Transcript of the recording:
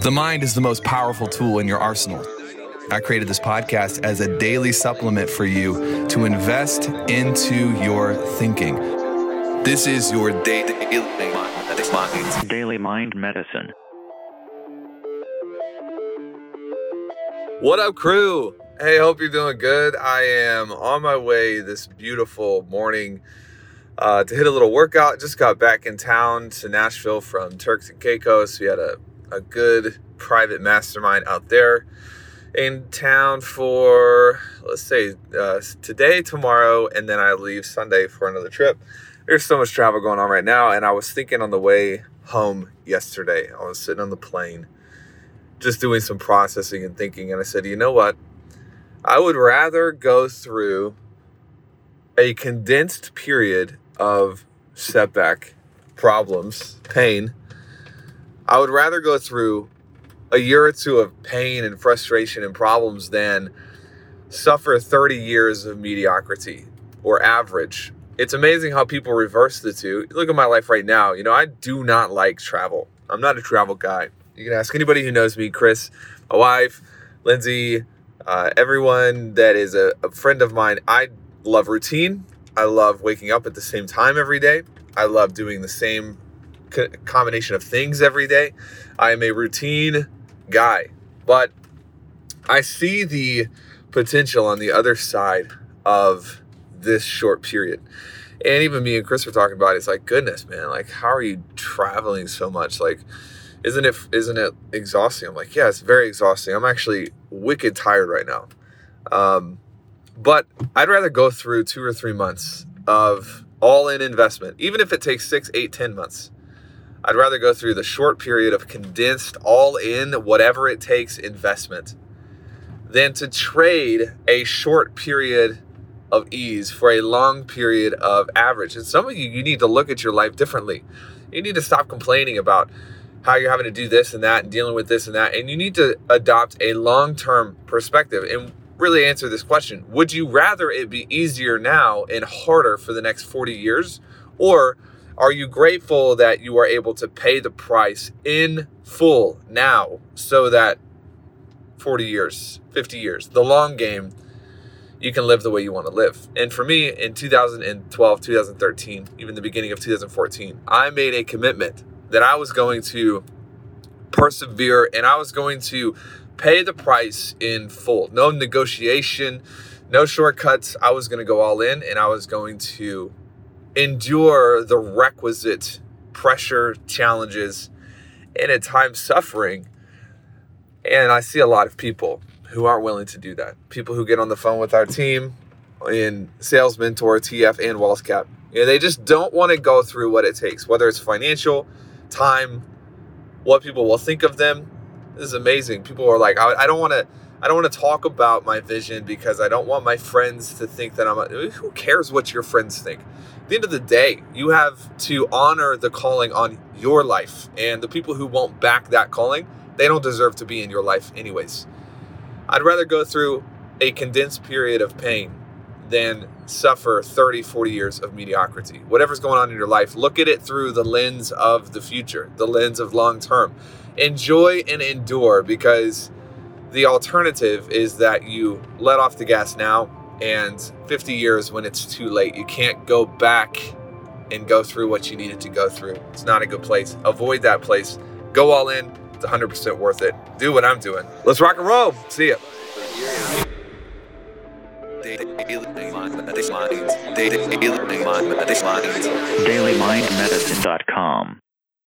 The mind is the most powerful tool in your arsenal. I created this podcast as a daily supplement for you to invest into your thinking. This is your daily Daily Mind Medicine. What up, crew? Hey, hope you're doing good. I am on my way this beautiful morning uh, to hit a little workout. Just got back in town to Nashville from Turks and Caicos. We had a, a good private mastermind out there in town for, let's say, uh, today, tomorrow, and then I leave Sunday for another trip. There's so much travel going on right now, and I was thinking on the way home yesterday, I was sitting on the plane just doing some processing and thinking, and I said, you know what? I would rather go through a condensed period of setback, problems, pain. I would rather go through a year or two of pain and frustration and problems than suffer 30 years of mediocrity or average. It's amazing how people reverse the two. Look at my life right now. You know, I do not like travel. I'm not a travel guy. You can ask anybody who knows me, Chris, my wife, Lindsay, uh, everyone that is a, a friend of mine. I love routine. I love waking up at the same time every day. I love doing the same co- combination of things every day. I am a routine guy, but I see the potential on the other side of this short period. And even me and Chris were talking about it. It's like, goodness, man, like, how are you traveling so much? Like, isn't it isn't it exhausting? I'm like, yeah, it's very exhausting. I'm actually wicked tired right now. Um, but I'd rather go through two or three months of all in investment, even if it takes six, eight, ten months. I'd rather go through the short period of condensed, all in, whatever it takes investment than to trade a short period of ease for a long period of average. And some of you, you need to look at your life differently. You need to stop complaining about how you're having to do this and that and dealing with this and that. And you need to adopt a long term perspective and really answer this question Would you rather it be easier now and harder for the next 40 years? Or are you grateful that you are able to pay the price in full now so that 40 years, 50 years, the long game, you can live the way you want to live? And for me, in 2012, 2013, even the beginning of 2014, I made a commitment that I was going to persevere and I was going to pay the price in full. No negotiation, no shortcuts. I was going to go all in and I was going to endure the requisite pressure, challenges, and at times suffering. And I see a lot of people who aren't willing to do that. People who get on the phone with our team in Sales Mentor, TF, and WealthCap. You know, they just don't want to go through what it takes, whether it's financial, time, what people will think of them. This is amazing. People are like, I, I don't want to. I don't want to talk about my vision because I don't want my friends to think that I'm. A, who cares what your friends think? At the end of the day, you have to honor the calling on your life, and the people who won't back that calling, they don't deserve to be in your life, anyways. I'd rather go through a condensed period of pain than suffer 30, 40 years of mediocrity. Whatever's going on in your life, look at it through the lens of the future, the lens of long term. Enjoy and endure because the alternative is that you let off the gas now and 50 years when it's too late. You can't go back and go through what you needed to go through. It's not a good place. Avoid that place. Go all in. It's 100% worth it. Do what I'm doing. Let's rock and roll. See ya. DailyMindMedicine.com